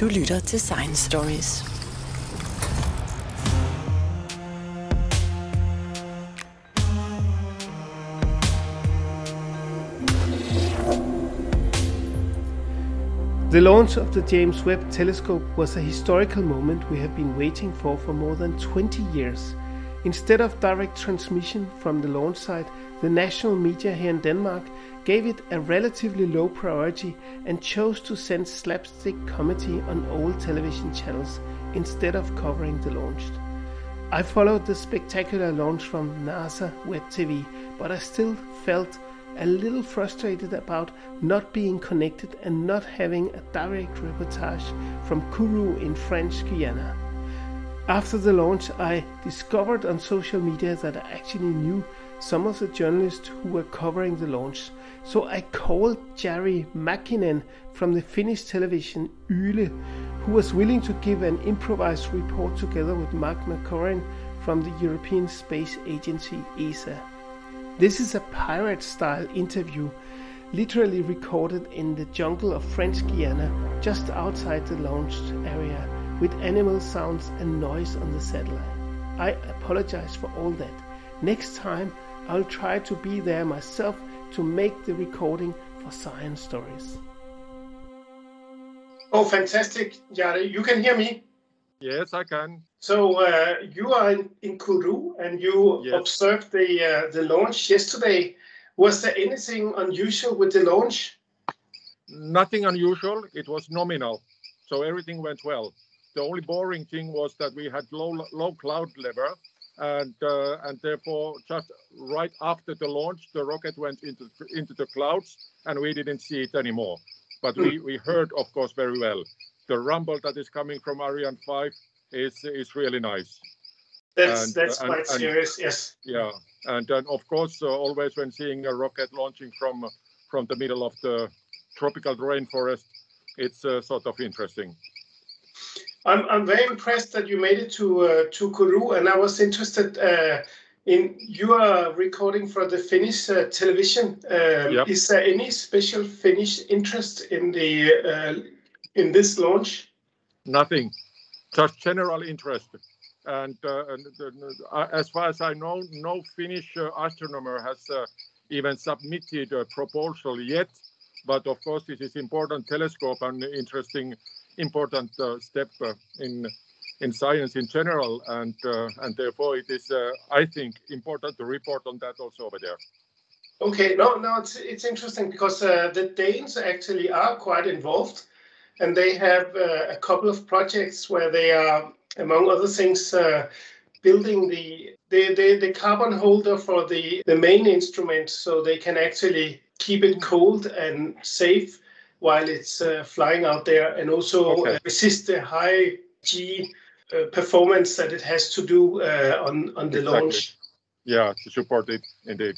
Du lytter til Science Stories. The launch of the James Webb Telescope was a historical moment we have been waiting for for more than 20 years. Instead of direct transmission from the launch site, the national media here in Denmark gave it a relatively low priority and chose to send slapstick comedy on old television channels instead of covering the launch. I followed the spectacular launch from NASA Web TV, but I still felt a little frustrated about not being connected and not having a direct reportage from Kourou in French Guiana. After the launch, I discovered on social media that I actually knew some of the journalists who were covering the launch, so I called Jari Mäkinen from the Finnish television Yle, who was willing to give an improvised report together with Mark McCaughrean from the European Space Agency ESA. This is a pirate style interview, literally recorded in the jungle of French Guiana, just outside the launched area, with animal sounds and noise on the satellite. I apologize for all that. Next time, I'll try to be there myself to make the recording for Science Stories. Oh, fantastic, Jari. You can hear me? Yes, I can. So uh, you are in, in Kourou and you yes. observed the uh, the launch yesterday. Was there anything unusual with the launch? Nothing unusual. It was nominal, so everything went well. The only boring thing was that we had low low cloud level, and uh, and therefore just right after the launch, the rocket went into into the clouds, and we didn't see it anymore. But we we heard, of course, very well the rumble that is coming from Ariane 5 is is really nice. That's and, that's and, quite and, serious. Yes. Yeah, and then of course, uh, always when seeing a rocket launching from from the middle of the tropical rainforest, it's uh, sort of interesting. I'm I'm very impressed that you made it to uh, to Kourou, and I was interested. Uh, in you are recording for the Finnish uh, television. Um, yep. Is there any special Finnish interest in the uh, in this launch? Nothing, just general interest. And, uh, and uh, as far as I know, no Finnish uh, astronomer has uh, even submitted a proposal yet. But of course, this is important telescope and interesting, important uh, step uh, in in science in general, and and therefore it is, I think, important to report on that also over there. Okay, no, no, it's it's interesting because the Danes actually are quite involved and they have uh, a couple of projects where they are, among other things, uh, building the, the, the, the, carbon holder for the, the main instrument so they can actually keep it cold and safe while it's uh, flying out there and also okay. resist the high G uh, performance that it has to do uh, on, on the exactly. launch. Yeah, to support it indeed.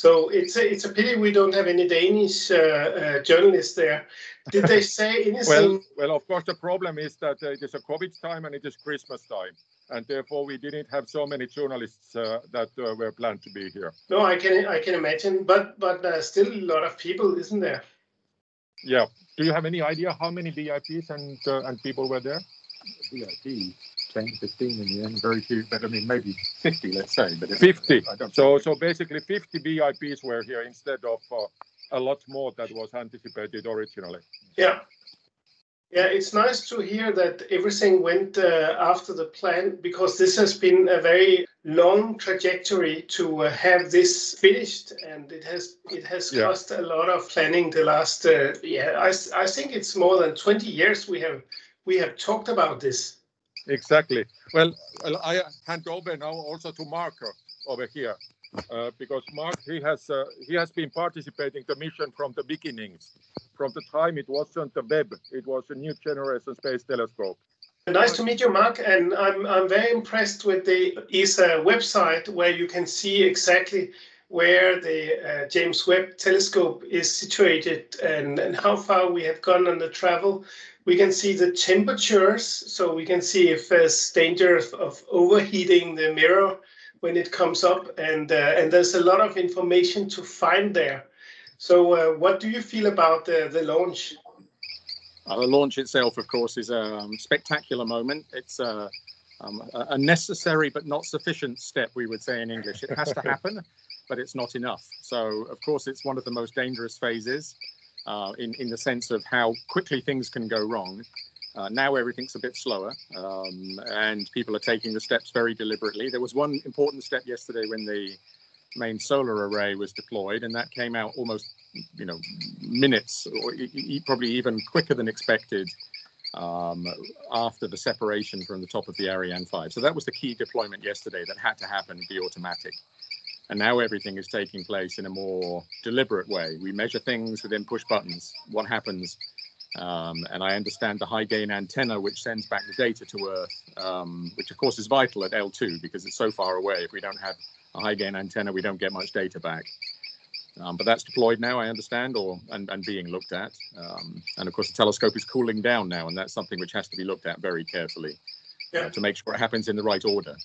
So it's a, it's a pity we don't have any Danish uh, uh, journalists there. Did they say anything? well, well, of course, the problem is that uh, it is a COVID time and it is Christmas time, and therefore we didn't have so many journalists uh, that uh, were planned to be here. No, I can I can imagine, but but uh, still a lot of people, isn't there? Yeah. Do you have any idea how many VIPs and and people were there? VIP 10, 15 in the end, very few, but I mean, maybe 50, let's say. But 50. So, so basically 50 VIPs were here instead of uh, a lot more that was anticipated originally. Yeah. Yeah, it's nice to hear that everything went uh, after the plan because this has been a very long trajectory to uh, have this finished, and it has it has yeah. cost a lot of planning. The last uh, yeah, I, I think it's more than twenty years we have we have talked about this. Exactly. Well, I hand over now also to Mark over here. Uh, because Mark he has uh, he has been participating the mission from the beginnings, from the time it wasn't the Webb, it was a new generation space telescope. Nice to meet you, Mark, and I'm I'm very impressed with the ESA website where you can see exactly where the uh, James Webb telescope is situated and, and how far we have gone on the travel. We can see the temperatures, so we can see if there's danger of, of overheating the mirror when it comes up, and uh, and there's a lot of information to find there. So, uh, what do you feel about the, the launch? Uh, the launch itself, of course, is a um, spectacular moment. It's uh, um, a necessary but not sufficient step, we would say in English. It has to happen, but it's not enough. So, of course, it's one of the most dangerous phases uh, in, in the sense of how quickly things can go wrong. Uh, now everything's a bit slower, um, and people are taking the steps very deliberately. There was one important step yesterday when the main solar array was deployed, and that came out almost, you know, minutes or e- probably even quicker than expected um, after the separation from the top of the Ariane 5. So that was the key deployment yesterday that had to happen, be automatic. And now everything is taking place in a more deliberate way. We measure things within push buttons. What happens? Um, and I understand the high gain antenna, which sends back the data to Earth, um, which of course is vital at L2 because it's so far away. If we don't have a high gain antenna, we don't get much data back. Um, but that's deployed now, I understand, or and, and being looked at. Um, and of course, the telescope is cooling down now, and that's something which has to be looked at very carefully uh, yeah. to make sure it happens in the right order.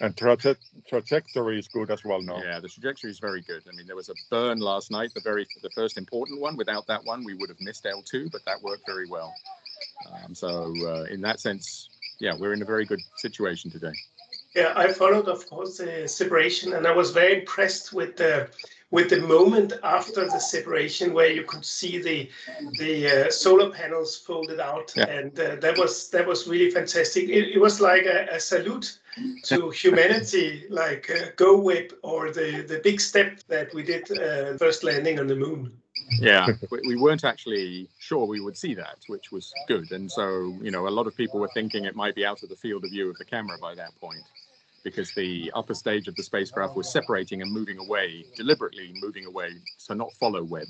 And traje- trajectory is good as well now. Yeah, the trajectory is very good. I mean, there was a burn last night, the very the first important one. Without that one, we would have missed L2, but that worked very well. Um, so uh, in that sense, yeah, we're in a very good situation today. Yeah, I followed, of course, the separation, and I was very impressed with the with the moment after the separation where you could see the the uh, solar panels folded out yeah. and uh, that was that was really fantastic. It, it was like a, a, salute to humanity like uh, go Webb or the the big step that we did uh, first landing on the moon. Yeah we weren't actually sure we would see that which was good. And so you know a lot of people were thinking it might be out of the field of view of the camera by that point because the upper stage of the spacecraft was separating and moving away, deliberately moving away to not follow Webb.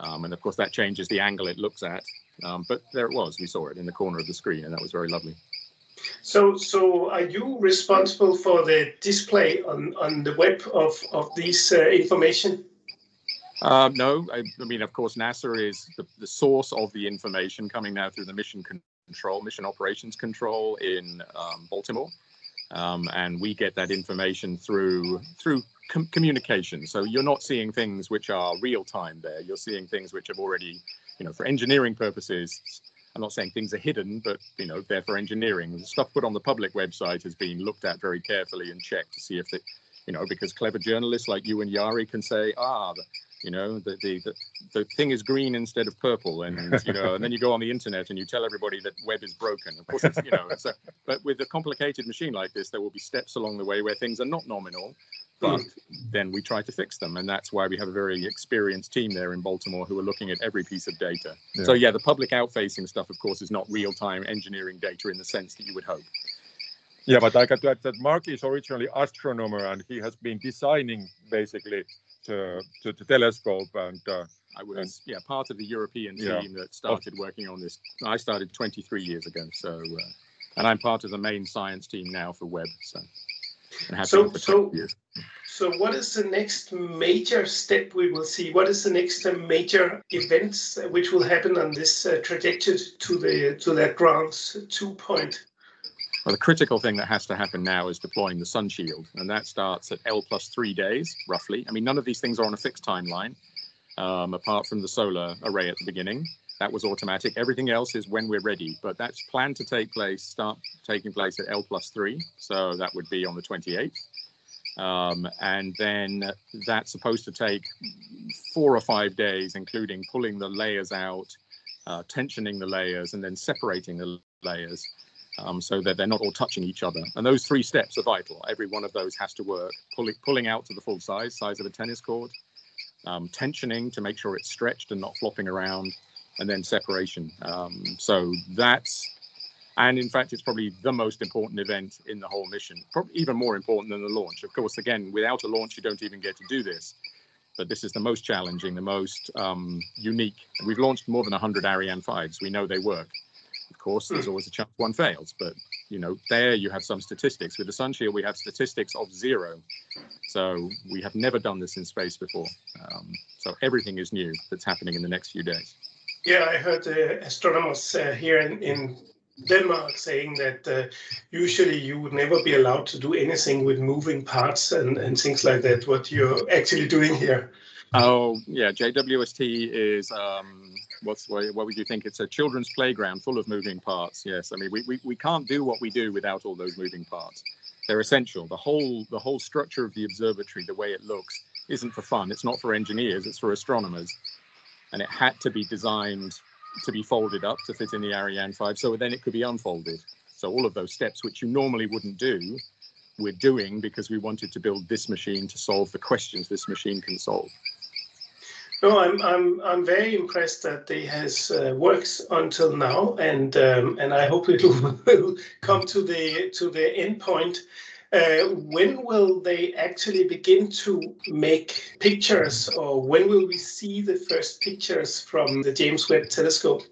Um, and of course, that changes the angle it looks at. Um, but there it was. We saw it in the corner of the screen, and that was very lovely. So, so are you responsible for the display on, on the web of, of this uh, information? Uh, no, I, I, mean, of course, NASA is the, the source of the information coming now through the mission control, mission operations control in um, Baltimore um, and we get that information through through com- communication. So you're not seeing things which are real time there. You're seeing things which have already, you know, for engineering purposes. I'm not saying things are hidden, but you know they're for engineering. The stuff put on the public website has been looked at very carefully and checked to see if it, you know, because clever journalists like you and Jari can say, ah, you know the, the, the the thing is green instead of purple and you know and then you go on the internet and you tell everybody that Webb is broken. Of course it's you know a, but with a complicated machine like this there will be steps along the way where things are not nominal but then we try to fix them. And that's why we have a very experienced team there in baltimore who are looking at every piece of data. Yeah. so yeah the public outfacing stuff of course is not real-time engineering data in the sense that you would hope. Yeah, but I got to add that Mark is originally astronomer and he has been designing basically to, to the telescope and uh, I was and, yeah part of the European team yeah. that started working on this. I started 23 years ago, so uh, and I'm part of the main science team now for Webb. So so so, so what is the next major step we will see? What is the next uh, major events which will happen on this uh, trajectory to the to that ground two point? Well, the critical thing that has to happen now is deploying the sun shield, and that starts at L plus three days, roughly. I mean, none of these things are on a fixed timeline, um, apart from the solar array at the beginning. That was automatic. Everything else is when we're ready, but that's planned to take place, start taking place at L plus three, so that would be on the 28th. Um, and then that's supposed to take four or five days, including pulling the layers out, uh, tensioning the layers, and then separating the layers um, so that they're not all touching each other. And those three steps are vital. Every one of those has to work. Pulling, pulling out to the full size, size of a tennis court, um, tensioning to make sure it's stretched and not flopping around, and then separation. Um, so that's, and in fact, it's probably the most important event in the whole mission, probably even more important than the launch. Of course, again, without a launch, you don't even get to do this. But this is the most challenging, the most um, unique. We've launched more than 100 Ariane 5s. We know they work. Of course, there's hmm. always a chance one fails, but you know, there you have some statistics. With the Sun Shield, we have statistics of zero. So we have never done this in space before. Um, so everything is new that's happening in the next few days. Yeah, I heard uh, astronomers uh, here in, in Denmark saying that uh, usually you would never be allowed to do anything with moving parts and, and things like that, what you're actually doing here. Oh yeah, JWST is um, what's what, would you think? It's a children's playground full of moving parts. Yes, I mean we, we, we can't do what we do without all those moving parts. They're essential. The whole the whole structure of the observatory, the way it looks, isn't for fun. It's not for engineers. It's for astronomers, and it had to be designed to be folded up to fit in the Ariane 5, so then it could be unfolded. So all of those steps which you normally wouldn't do, we're doing because we wanted to build this machine to solve the questions this machine can solve. No, I'm I'm I'm very impressed that they has uh, works until now, and um, and I hope it will come to the to the end point. Uh, when will they actually begin to make pictures, or when will we see the first pictures from the James Webb Telescope?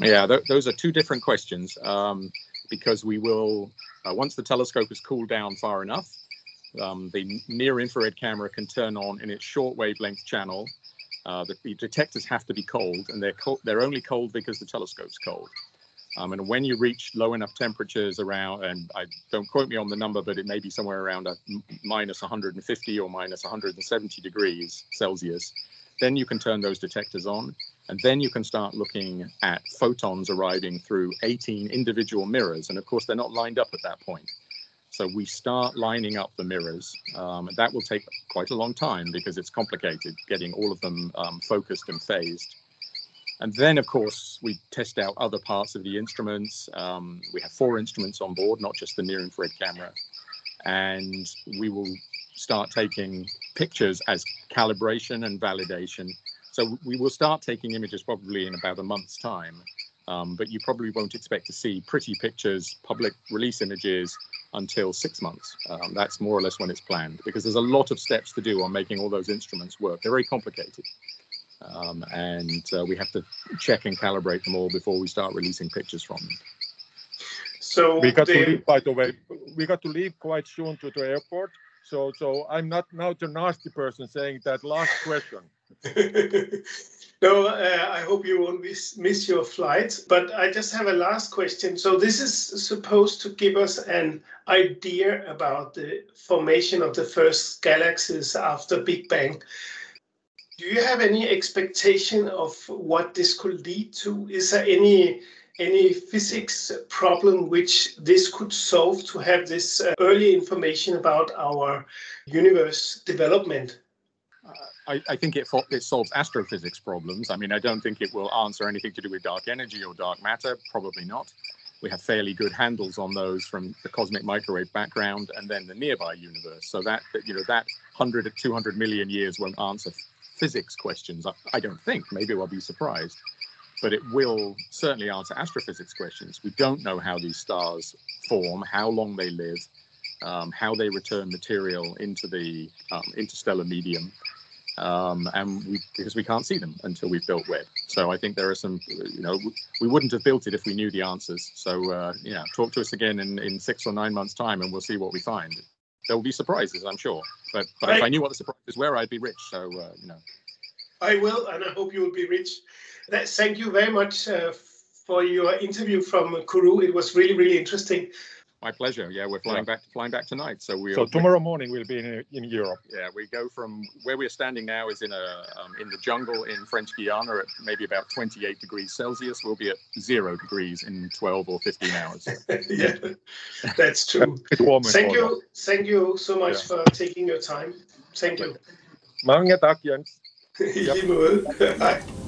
Yeah, th- those are two different questions. Um, because we will, uh, once the telescope is cooled down far enough, um, the near infrared camera can turn on in its short wavelength channel. Uh, the, the, detectors have to be cold, and they're co- they're only cold because the telescope's cold. Um, and when you reach low enough temperatures around, and I don't quote me on the number, but it may be somewhere around a minus 150 or minus 170 degrees Celsius, then you can turn those detectors on, and then you can start looking at photons arriving through 18 individual mirrors. And of course, they're not lined up at that point. So we start lining up the mirrors. Um, that will take quite a long time because it's complicated getting all of them um, focused and phased. And then, of course, we test out other parts of the instruments. Um, we have four instruments on board, not just the near infrared camera. And we will start taking pictures as calibration and validation. So we will start taking images probably in about a month's time. Um, but you probably won't expect to see pretty pictures, public release images until six months. Um, that's more or less when it's planned because there's a lot of steps to do on making all those instruments work. They're very complicated. Um, and uh, we have to check and calibrate them all before we start releasing pictures from them. So we got to leave, by the way, we got to leave quite soon to the airport. So, so I'm not now the nasty person saying that last question. no, uh, I hope you won't miss, miss your flight. But I just have a last question. So this is supposed to give us an idea about the formation of the first galaxies after Big Bang. Do you have any expectation of what this could lead to? Is there any any physics problem which this could solve to have this uh, early information about our universe development? I, I, think it, it solves astrophysics problems. I mean, I don't think it will answer anything to do with dark energy or dark matter. Probably not. We have fairly good handles on those from the cosmic microwave background and then the nearby universe. So that, you know, that 100 to 200 million years won't answer physics questions. I, I don't think. Maybe I'll be surprised but it will certainly answer astrophysics questions. We don't know how these stars form, how long they live, um, how they return material into the um, interstellar medium, um, and we, because we can't see them until we've built Webb. So I think there are some, you know, we wouldn't have built it if we knew the answers. So uh, yeah, talk to us again in, in six or nine months' time, and we'll see what we find. There will be surprises, I'm sure. But but if I knew what the surprises were, I'd be rich. So uh, you know. I will, and I hope you will be rich. Thank you very much uh, for your interview from Kourou. It was really, really interesting. My pleasure. Yeah, we're flying yeah. back flying back tonight. So we So tomorrow morning we'll be in in Europe. Yeah, we go from where we're standing now is in a um, in the jungle in French Guiana at maybe about 28 degrees Celsius. We'll be at zero degrees in 12 or 15 hours. yeah, that's true. thank you, thank you so much yeah. for taking your time. Thank you. Mange tak, Jens. I lige måde. Hej.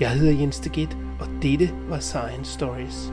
Jeg hedder Jens Deget, og dette var Science Stories.